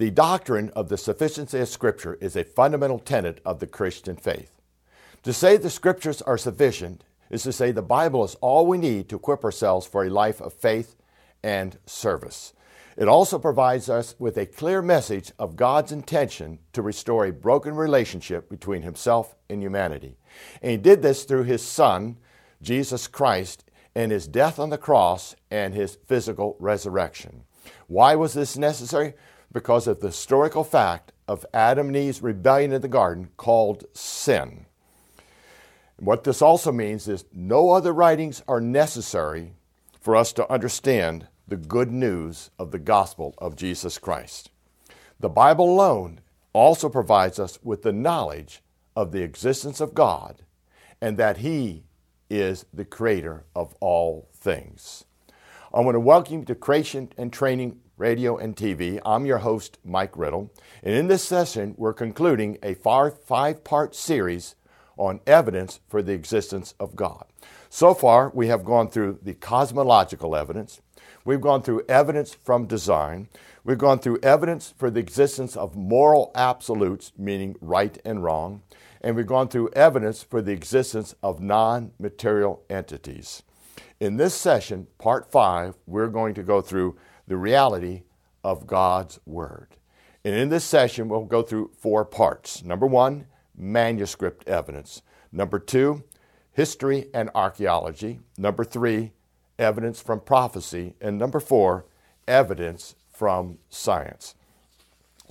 The doctrine of the sufficiency of Scripture is a fundamental tenet of the Christian faith. To say the Scriptures are sufficient is to say the Bible is all we need to equip ourselves for a life of faith and service. It also provides us with a clear message of God's intention to restore a broken relationship between Himself and humanity. And He did this through His Son, Jesus Christ, and His death on the cross and His physical resurrection. Why was this necessary? Because of the historical fact of Adam and Eve's rebellion in the garden called sin. What this also means is no other writings are necessary for us to understand the good news of the gospel of Jesus Christ. The Bible alone also provides us with the knowledge of the existence of God and that He is the creator of all things. I want to welcome you to Creation and Training Radio and TV. I'm your host, Mike Riddle, and in this session, we're concluding a five part series on evidence for the existence of God. So far, we have gone through the cosmological evidence, we've gone through evidence from design, we've gone through evidence for the existence of moral absolutes, meaning right and wrong, and we've gone through evidence for the existence of non material entities. In this session, part five, we're going to go through the reality of God's Word. And in this session, we'll go through four parts. Number one, manuscript evidence. Number two, history and archaeology. Number three, evidence from prophecy. And number four, evidence from science.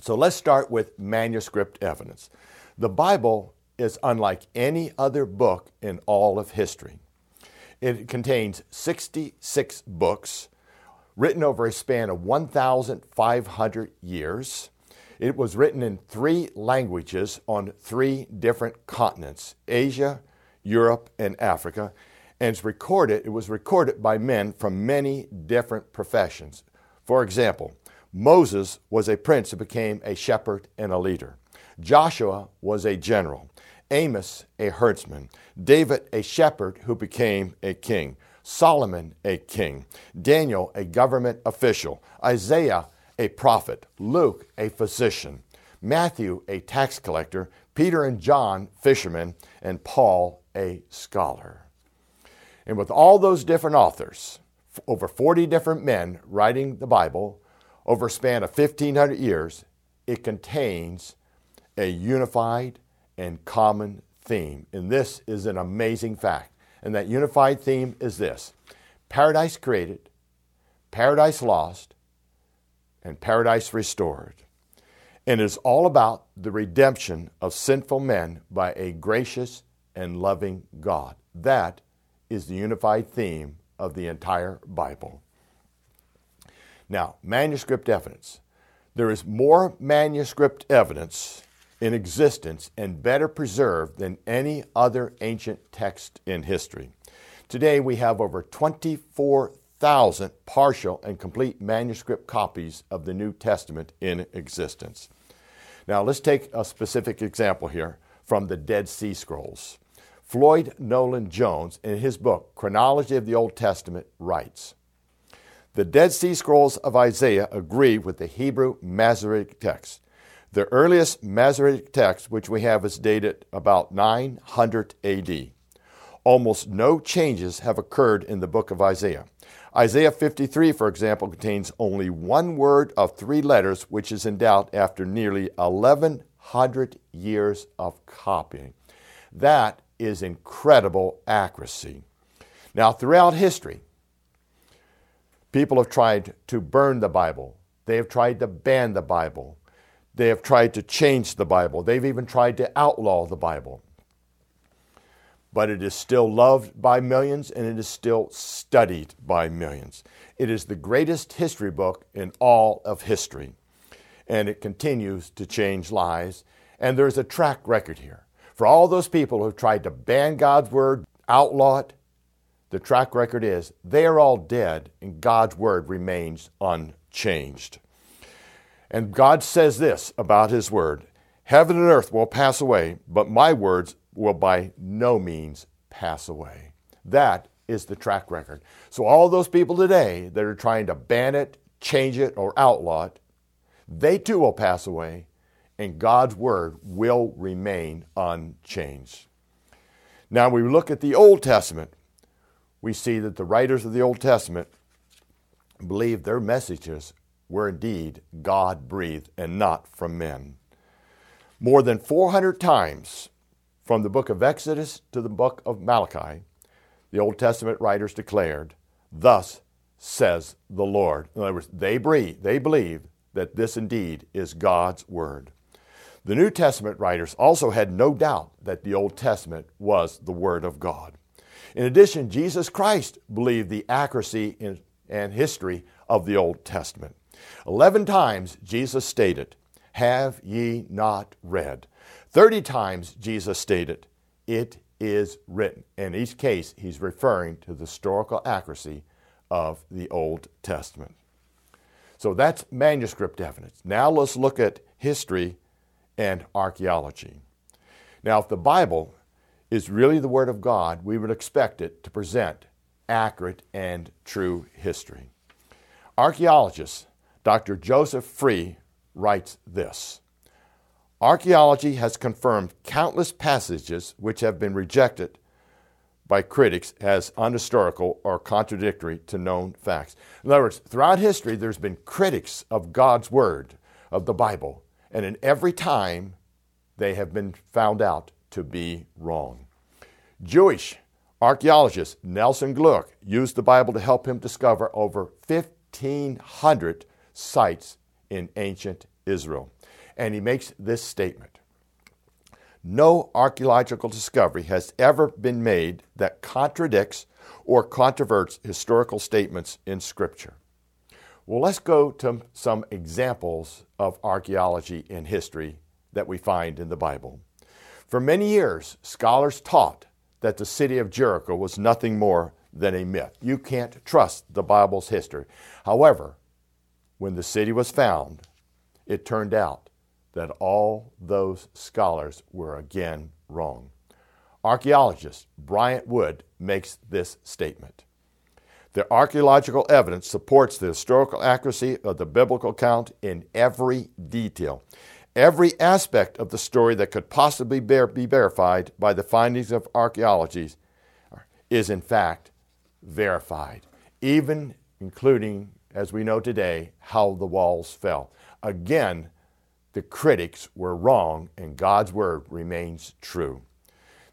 So let's start with manuscript evidence. The Bible is unlike any other book in all of history. It contains 66 books written over a span of 1,500 years. It was written in three languages on three different continents Asia, Europe, and Africa. And it's recorded, it was recorded by men from many different professions. For example, Moses was a prince who became a shepherd and a leader. Joshua was a general. Amos, a herdsman. David, a shepherd who became a king. Solomon, a king. Daniel, a government official. Isaiah, a prophet, Luke, a physician, Matthew, a tax collector, Peter and John, fishermen, and Paul, a scholar. And with all those different authors, over 40 different men writing the Bible over a span of 1,500 years, it contains a unified and common theme. And this is an amazing fact. And that unified theme is this paradise created, paradise lost, and paradise restored. And it's all about the redemption of sinful men by a gracious and loving God. That is the unified theme of the entire Bible. Now, manuscript evidence. There is more manuscript evidence in existence and better preserved than any other ancient text in history. Today, we have over 24 thousand partial and complete manuscript copies of the New Testament in existence. Now, let's take a specific example here from the Dead Sea Scrolls. Floyd Nolan Jones, in his book, Chronology of the Old Testament, writes The Dead Sea Scrolls of Isaiah agree with the Hebrew Masoretic text. The earliest Masoretic text, which we have, is dated about 900 AD. Almost no changes have occurred in the book of Isaiah. Isaiah 53, for example, contains only one word of three letters, which is in doubt after nearly 1,100 years of copying. That is incredible accuracy. Now, throughout history, people have tried to burn the Bible, they have tried to ban the Bible, they have tried to change the Bible, they've even tried to outlaw the Bible but it is still loved by millions and it is still studied by millions. It is the greatest history book in all of history, and it continues to change lives. And there's a track record here. For all those people who have tried to ban God's word, outlaw it, the track record is they are all dead and God's word remains unchanged. And God says this about his word Heaven and earth will pass away, but my words will by no means pass away. That is the track record. So, all those people today that are trying to ban it, change it, or outlaw it, they too will pass away, and God's word will remain unchanged. Now, we look at the Old Testament, we see that the writers of the Old Testament believed their messages were indeed God breathed and not from men. More than 400 times from the book of Exodus to the book of Malachi, the Old Testament writers declared, Thus says the Lord. In other words, they breathe, they believe that this indeed is God's word. The New Testament writers also had no doubt that the Old Testament was the Word of God. In addition, Jesus Christ believed the accuracy and history of the Old Testament. Eleven times Jesus stated, Have ye not read? Thirty times Jesus stated, It is written. In each case, he's referring to the historical accuracy of the Old Testament. So that's manuscript evidence. Now let's look at history and archaeology. Now, if the Bible is really the Word of God, we would expect it to present accurate and true history. Archaeologist Dr. Joseph Free writes this Archaeology has confirmed countless passages which have been rejected by critics as unhistorical or contradictory to known facts. In other words, throughout history, there's been critics of God's Word, of the Bible, and in every time they have been found out to be wrong. Jewish archaeologist Nelson Glueck used the Bible to help him discover over 1,500 sites in ancient Israel. And he makes this statement No archaeological discovery has ever been made that contradicts or controverts historical statements in Scripture. Well, let's go to some examples of archaeology in history that we find in the Bible. For many years, scholars taught that the city of Jericho was nothing more than a myth. You can't trust the Bible's history. However, when the city was found, it turned out that all those scholars were again wrong. Archaeologist Bryant Wood makes this statement. The archaeological evidence supports the historical accuracy of the biblical account in every detail. Every aspect of the story that could possibly be verified by the findings of archaeology is, in fact, verified, even including, as we know today, how the walls fell. Again, the critics were wrong, and God's word remains true.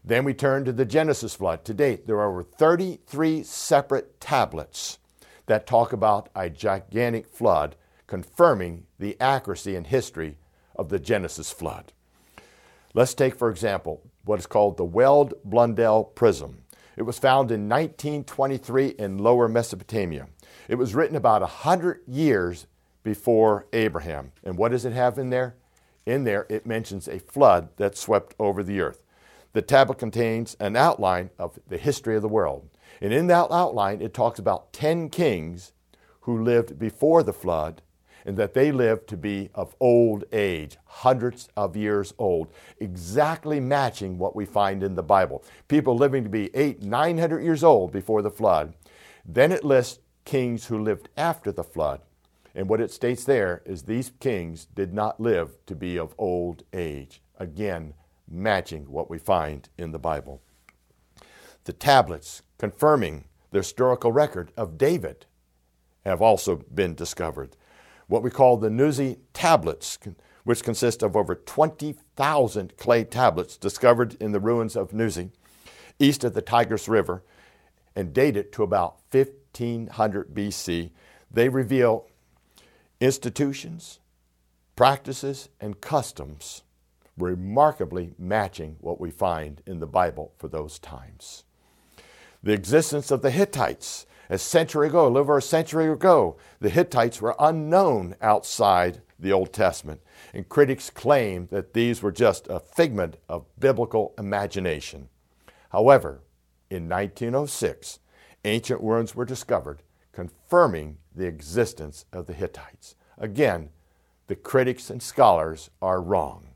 Then we turn to the Genesis flood. To date, there are over 33 separate tablets that talk about a gigantic flood, confirming the accuracy and history of the Genesis flood. Let's take, for example, what is called the Weld Blundell Prism. It was found in 1923 in Lower Mesopotamia. It was written about 100 years before Abraham. And what does it have in there? In there, it mentions a flood that swept over the earth. The tablet contains an outline of the history of the world. And in that outline, it talks about 10 kings who lived before the flood and that they lived to be of old age, hundreds of years old, exactly matching what we find in the Bible. People living to be eight, 900 years old before the flood. Then it lists kings who lived after the flood. And what it states there is these kings did not live to be of old age. Again, matching what we find in the Bible. The tablets confirming the historical record of David have also been discovered. What we call the Nuzi tablets, which consist of over 20,000 clay tablets discovered in the ruins of Nuzi, east of the Tigris River, and dated to about 1500 BC. They reveal institutions, practices, and customs remarkably matching what we find in the Bible for those times. The existence of the Hittites. A century ago, a little over a century ago, the Hittites were unknown outside the Old Testament, and critics claim that these were just a figment of biblical imagination. However, in 1906, ancient ruins were discovered confirming the existence of the Hittites. Again, the critics and scholars are wrong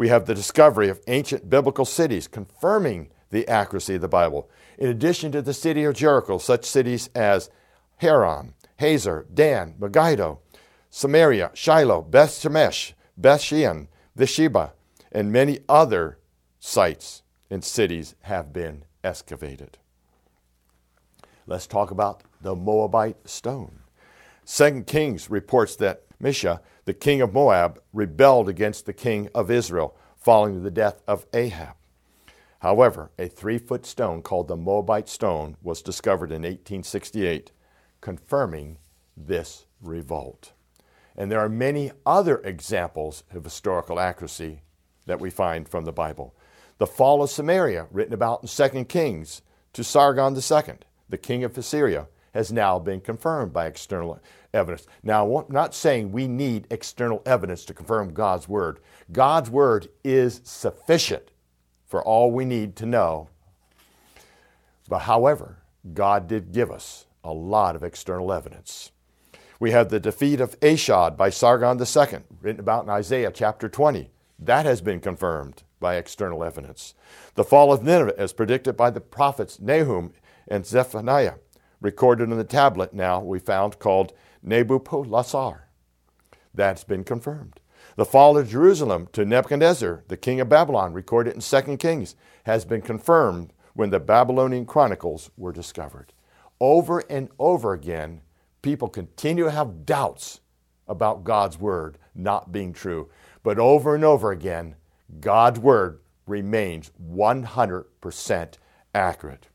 we have the discovery of ancient biblical cities confirming the accuracy of the Bible. In addition to the city of Jericho, such cities as Haran, Hazor, Dan, Megiddo, Samaria, Shiloh, Beth Shemesh, Beth Shean, Beersheba, and many other sites and cities have been excavated. Let's talk about the Moabite stone. Second Kings reports that Mesha, the king of Moab, rebelled against the king of Israel following the death of Ahab. However, a three foot stone called the Moabite stone was discovered in 1868, confirming this revolt. And there are many other examples of historical accuracy that we find from the Bible. The fall of Samaria, written about in 2 Kings, to Sargon II, the king of Assyria, has now been confirmed by external evidence. Now, I'm not saying we need external evidence to confirm God's word. God's word is sufficient for all we need to know. But however, God did give us a lot of external evidence. We have the defeat of Ashdod by Sargon II, written about in Isaiah chapter 20. That has been confirmed by external evidence. The fall of Nineveh, as predicted by the prophets Nahum and Zephaniah, recorded in the tablet now we found called Nebuchadnezzar. That's been confirmed. The fall of Jerusalem to Nebuchadnezzar, the king of Babylon, recorded in 2 Kings, has been confirmed when the Babylonian chronicles were discovered. Over and over again, people continue to have doubts about God's word not being true. But over and over again, God's word remains 100% accurate.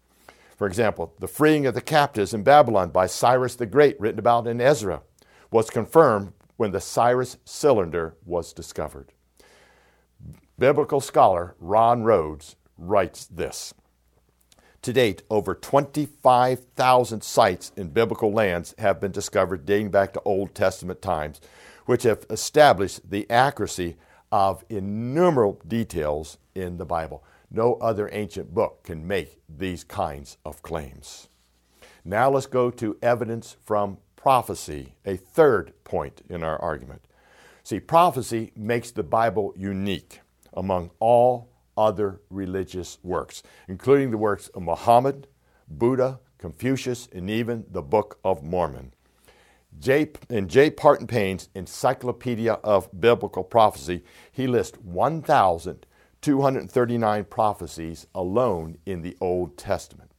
For example, the freeing of the captives in Babylon by Cyrus the Great, written about in Ezra, was confirmed when the Cyrus cylinder was discovered. Biblical scholar Ron Rhodes writes this. To date, over 25,000 sites in biblical lands have been discovered dating back to Old Testament times, which have established the accuracy of innumerable details in the Bible. No other ancient book can make these kinds of claims. Now let's go to evidence from prophecy, a third point in our argument. See, prophecy makes the Bible unique among all other religious works, including the works of Muhammad, Buddha, Confucius, and even the Book of Mormon. J, in J. Barton Payne's Encyclopedia of Biblical Prophecy, he lists 1,239 prophecies alone in the Old Testament.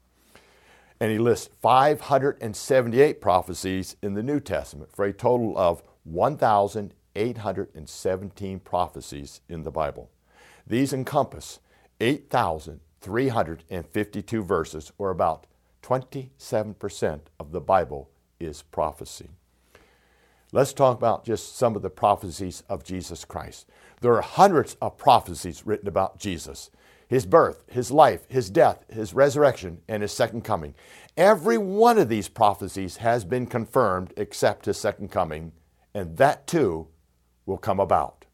And he lists 578 prophecies in the New Testament for a total of 1,817 prophecies in the Bible. These encompass 8,352 verses, or about 27% of the Bible is prophecy. Let's talk about just some of the prophecies of Jesus Christ. There are hundreds of prophecies written about Jesus his birth, his life, his death, his resurrection, and his second coming. Every one of these prophecies has been confirmed except his second coming, and that too will come about.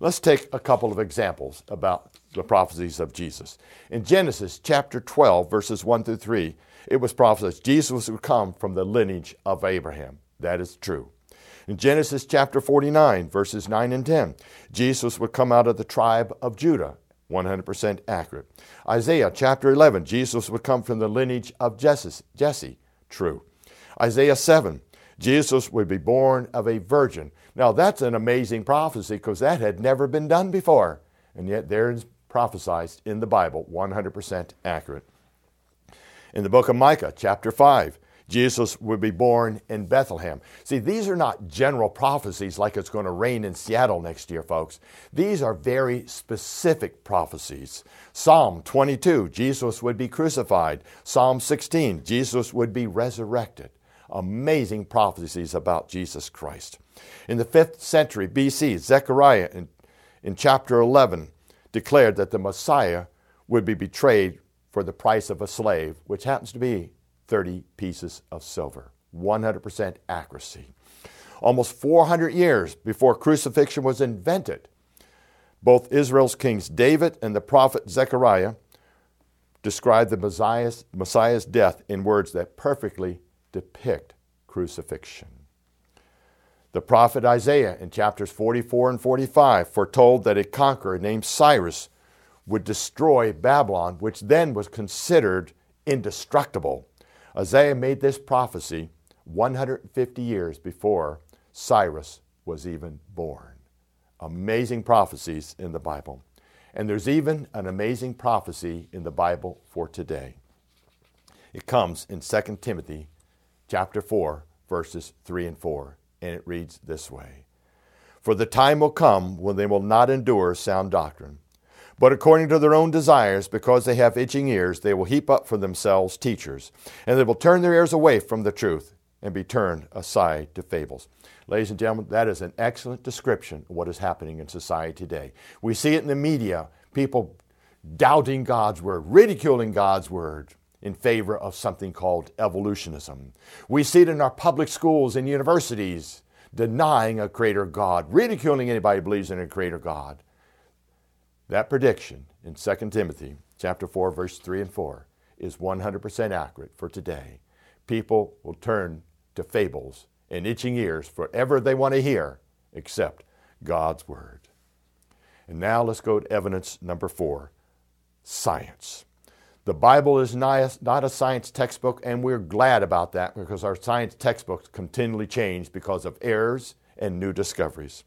Let's take a couple of examples about the prophecies of Jesus. In Genesis chapter 12, verses 1 through 3, it was prophesied Jesus would come from the lineage of Abraham. That is true. In Genesis chapter 49, verses 9 and 10, Jesus would come out of the tribe of Judah. 100% accurate. Isaiah chapter 11, Jesus would come from the lineage of Jesse. True. Isaiah 7, Jesus would be born of a virgin. Now, that's an amazing prophecy because that had never been done before. And yet, there is prophesied in the Bible, 100% accurate. In the book of Micah, chapter 5, Jesus would be born in Bethlehem. See, these are not general prophecies like it's going to rain in Seattle next year, folks. These are very specific prophecies. Psalm 22, Jesus would be crucified. Psalm 16, Jesus would be resurrected amazing prophecies about Jesus Christ. In the 5th century BC, Zechariah in, in chapter 11 declared that the Messiah would be betrayed for the price of a slave, which happens to be 30 pieces of silver. 100% accuracy. Almost 400 years before crucifixion was invented, both Israel's kings David and the prophet Zechariah described the Messiah's, Messiah's death in words that perfectly depict crucifixion. The prophet Isaiah in chapters 44 and 45 foretold that a conqueror named Cyrus would destroy Babylon, which then was considered indestructible. Isaiah made this prophecy 150 years before Cyrus was even born. Amazing prophecies in the Bible. And there's even an amazing prophecy in the Bible for today. It comes in 2 Timothy chapter 4 verses 3 and 4 and it reads this way For the time will come when they will not endure sound doctrine but according to their own desires, because they have itching ears, they will heap up for themselves teachers, and they will turn their ears away from the truth and be turned aside to fables. Ladies and gentlemen, that is an excellent description of what is happening in society today. We see it in the media, people doubting God's word, ridiculing God's word in favor of something called evolutionism. We see it in our public schools and universities, denying a creator God, ridiculing anybody who believes in a creator God. That prediction in 2 Timothy chapter 4 verse 3 and 4 is 100% accurate for today. People will turn to fables and itching ears for whatever they want to hear except God's word. And now let's go to evidence number 4, science. The Bible is not a science textbook, and we're glad about that because our science textbooks continually change because of errors and new discoveries.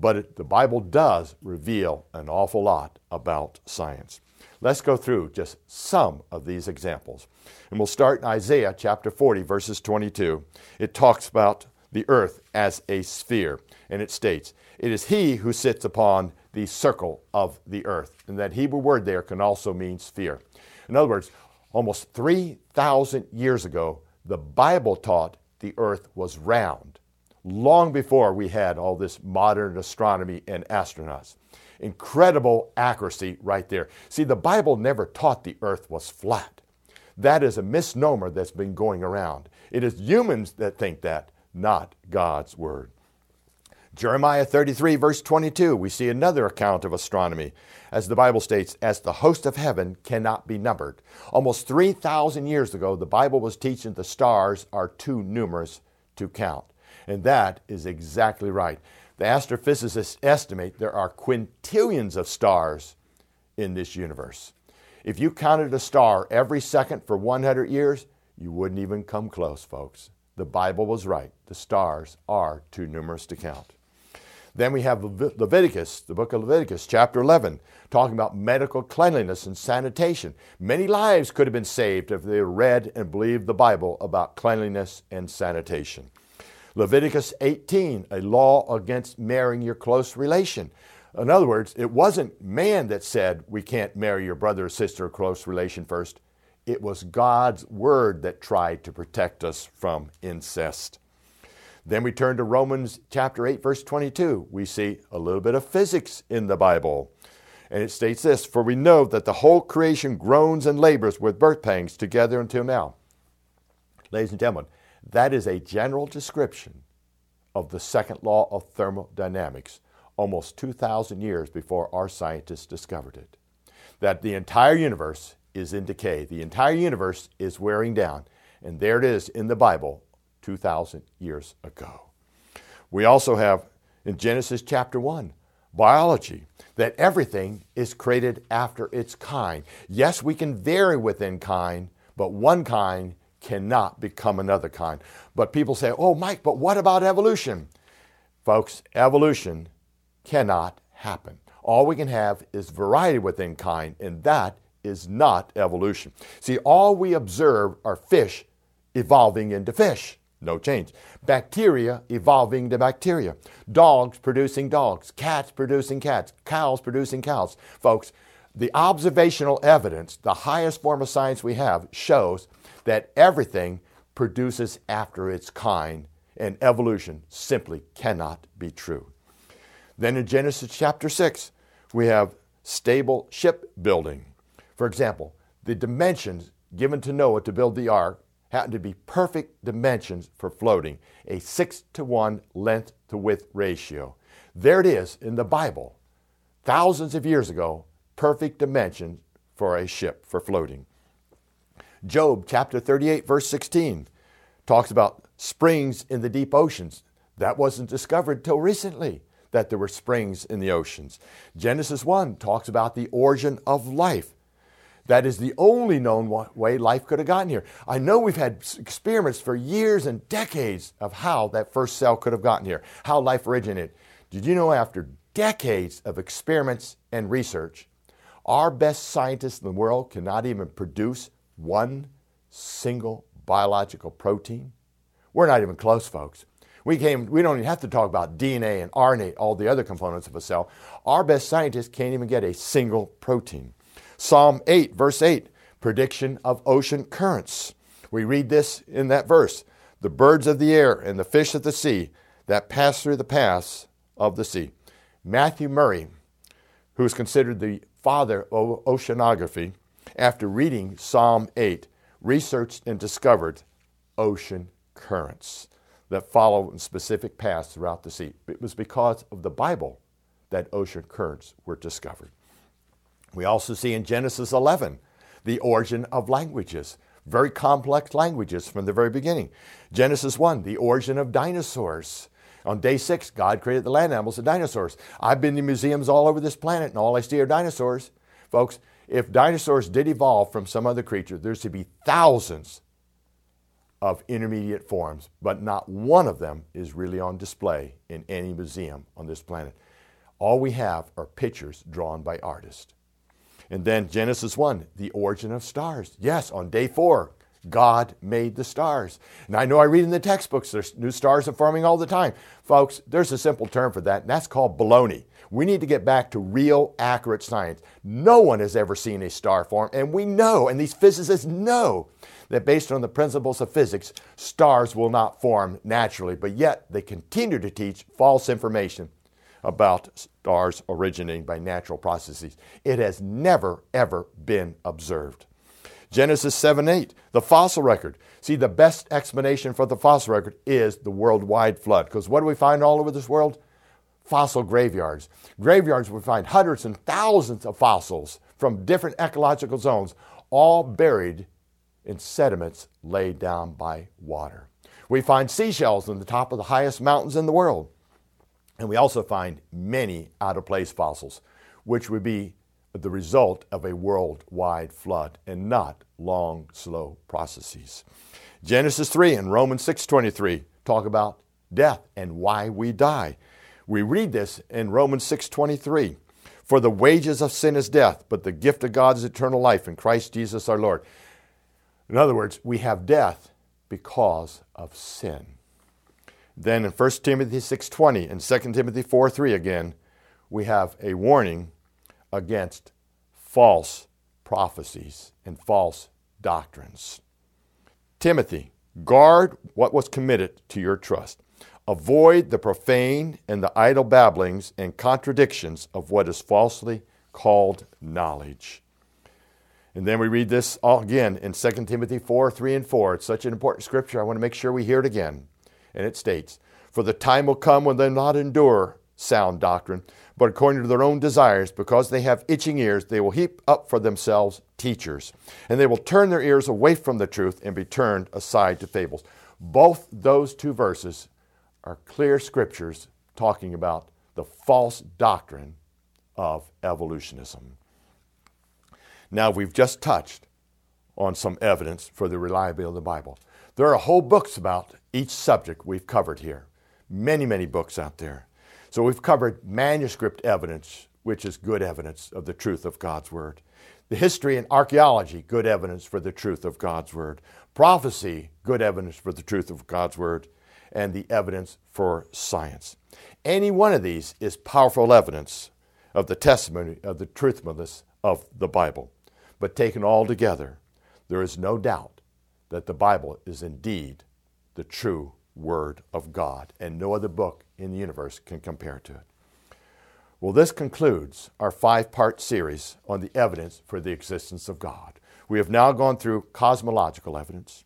But it, the Bible does reveal an awful lot about science. Let's go through just some of these examples. And we'll start in Isaiah chapter 40, verses 22. It talks about the earth as a sphere, and it states, It is he who sits upon the circle of the earth. And that Hebrew word there can also mean sphere. In other words, almost 3,000 years ago, the Bible taught the earth was round long before we had all this modern astronomy and astronauts. Incredible accuracy right there. See, the Bible never taught the earth was flat. That is a misnomer that's been going around. It is humans that think that, not God's Word. Jeremiah 33, verse 22, we see another account of astronomy. As the Bible states, as the host of heaven cannot be numbered. Almost 3,000 years ago, the Bible was teaching the stars are too numerous to count. And that is exactly right. The astrophysicists estimate there are quintillions of stars in this universe. If you counted a star every second for 100 years, you wouldn't even come close, folks. The Bible was right. The stars are too numerous to count. Then we have Leviticus, the book of Leviticus, chapter 11, talking about medical cleanliness and sanitation. Many lives could have been saved if they read and believed the Bible about cleanliness and sanitation. Leviticus 18, a law against marrying your close relation. In other words, it wasn't man that said we can't marry your brother or sister or close relation first. It was God's word that tried to protect us from incest. Then we turn to Romans chapter 8 verse 22. We see a little bit of physics in the Bible. And it states this, for we know that the whole creation groans and labors with birth pangs together until now. Ladies and gentlemen, that is a general description of the second law of thermodynamics, almost 2,000 years before our scientists discovered it. That the entire universe is in decay, the entire universe is wearing down, and there it is in the Bible 2,000 years ago. We also have in Genesis chapter 1 biology, that everything is created after its kind. Yes, we can vary within kind, but one kind cannot become another kind. But people say, oh, Mike, but what about evolution? Folks, evolution cannot happen. All we can have is variety within kind, and that is not evolution. See, all we observe are fish evolving into fish. No change. Bacteria evolving into bacteria. Dogs producing dogs. Cats producing cats. Cows producing cows. Folks, the observational evidence, the highest form of science we have, shows that everything produces after its kind, and evolution simply cannot be true. Then in Genesis chapter 6, we have stable shipbuilding. For example, the dimensions given to Noah to build the ark happen to be perfect dimensions for floating, a 6 to 1 length to width ratio. There it is in the Bible, thousands of years ago, perfect dimension for a ship for floating. Job chapter 38, verse 16, talks about springs in the deep oceans. That wasn't discovered till recently that there were springs in the oceans. Genesis 1 talks about the origin of life. That is the only known way life could have gotten here. I know we've had experiments for years and decades of how that first cell could have gotten here, how life originated. Did you know after decades of experiments and research, our best scientists in the world cannot even produce one single biological protein? We're not even close, folks. We, came, we don't even have to talk about DNA and RNA, all the other components of a cell. Our best scientists can't even get a single protein. Psalm 8, verse 8, prediction of ocean currents. We read this in that verse the birds of the air and the fish of the sea that pass through the paths of the sea. Matthew Maury, who is considered the father of oceanography, after reading Psalm 8, researched and discovered ocean currents that follow in specific paths throughout the sea. It was because of the Bible that ocean currents were discovered. We also see in Genesis 11 the origin of languages, very complex languages from the very beginning. Genesis 1, the origin of dinosaurs. On day six, God created the land animals and dinosaurs. I've been to museums all over this planet, and all I see are dinosaurs. Folks, if dinosaurs did evolve from some other creature, there's to be thousands of intermediate forms, but not one of them is really on display in any museum on this planet. All we have are pictures drawn by artists. And then Genesis 1, the origin of stars. Yes, on day four, God made the stars. And I know I read in the textbooks there's new stars are forming all the time. Folks, there's a simple term for that, and that's called baloney. We need to get back to real, accurate science. No one has ever seen a star form, and we know, and these physicists know, that based on the principles of physics, stars will not form naturally, but yet they continue to teach false information about stars originating by natural processes. It has never, ever been observed. Genesis 7 8, the fossil record. See, the best explanation for the fossil record is the worldwide flood. Because what do we find all over this world? Fossil graveyards. Graveyards, we find hundreds and thousands of fossils from different ecological zones, all buried in sediments laid down by water. We find seashells on the top of the highest mountains in the world. And we also find many out of place fossils, which would be the result of a worldwide flood and not long, slow processes. Genesis 3 and Romans 6:23 talk about death and why we die. We read this in Romans 6:23. For the wages of sin is death, but the gift of God is eternal life in Christ Jesus our Lord. In other words, we have death because of sin. Then in 1 Timothy 6:20 and 2 Timothy 4:3 again, we have a warning against false prophecies and false doctrines. Timothy, guard what was committed to your trust. Avoid the profane and the idle babblings and contradictions of what is falsely called knowledge. And then we read this again in 2 Timothy 4 3 and 4. It's such an important scripture. I want to make sure we hear it again. And it states, For the time will come when they'll not endure sound doctrine, but according to their own desires, because they have itching ears, they will heap up for themselves teachers, and they will turn their ears away from the truth and be turned aside to fables. Both those two verses are clear scriptures talking about the false doctrine of evolutionism. Now, we've just touched on some evidence for the reliability of the Bible. There are whole books about each subject we've covered here. Many, many books out there. So we've covered manuscript evidence, which is good evidence of the truth of God's Word. The history and archaeology, good evidence for the truth of God's Word. Prophecy, good evidence for the truth of God's Word. And the evidence for science. Any one of these is powerful evidence of the testimony of the truthfulness of the Bible. But taken all together, there is no doubt that the Bible is indeed the true Word of God, and no other book in the universe can compare to it. Well, this concludes our five part series on the evidence for the existence of God. We have now gone through cosmological evidence,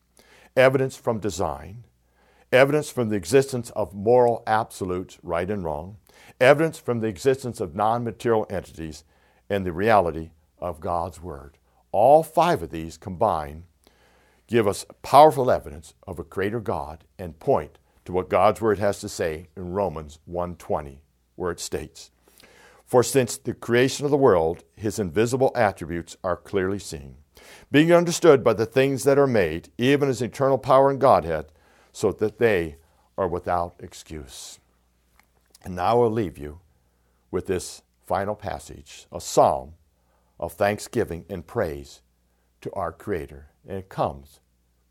evidence from design, evidence from the existence of moral absolutes, right and wrong, evidence from the existence of non material entities, and the reality of God's Word. All five of these combine give us powerful evidence of a creator God and point to what God's word has to say in Romans 1:20 where it states For since the creation of the world, his invisible attributes are clearly seen, being understood by the things that are made, even his eternal power and Godhead, so that they are without excuse. And now I will leave you with this final passage, a psalm of thanksgiving and praise to our Creator. And it comes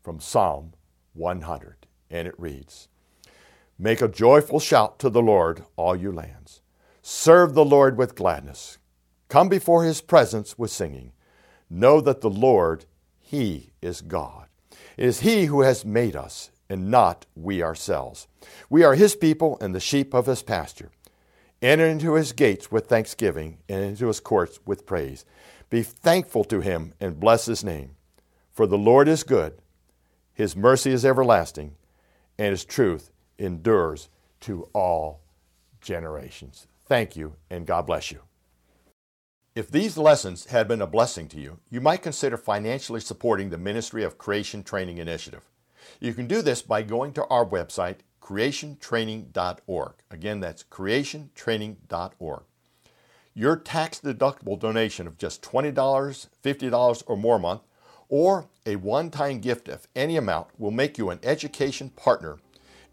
from Psalm 100, and it reads Make a joyful shout to the Lord, all you lands. Serve the Lord with gladness. Come before his presence with singing. Know that the Lord, he is God. It is he who has made us, and not we ourselves. We are his people and the sheep of his pasture. Enter into his gates with thanksgiving and into his courts with praise. Be thankful to him and bless his name. For the Lord is good, his mercy is everlasting, and his truth endures to all generations. Thank you, and God bless you. If these lessons had been a blessing to you, you might consider financially supporting the Ministry of Creation Training Initiative. You can do this by going to our website, creationtraining.org. Again, that's creationtraining.org. Your tax deductible donation of just $20, $50, or more a month, or a one time gift of any amount, will make you an education partner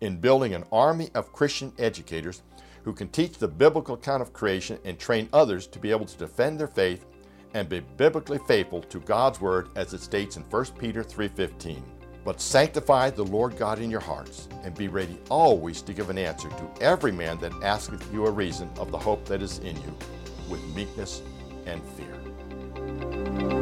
in building an army of Christian educators who can teach the biblical account of creation and train others to be able to defend their faith and be biblically faithful to God's word as it states in 1 Peter 3:15. But sanctify the Lord God in your hearts, and be ready always to give an answer to every man that asketh you a reason of the hope that is in you, with meekness and fear.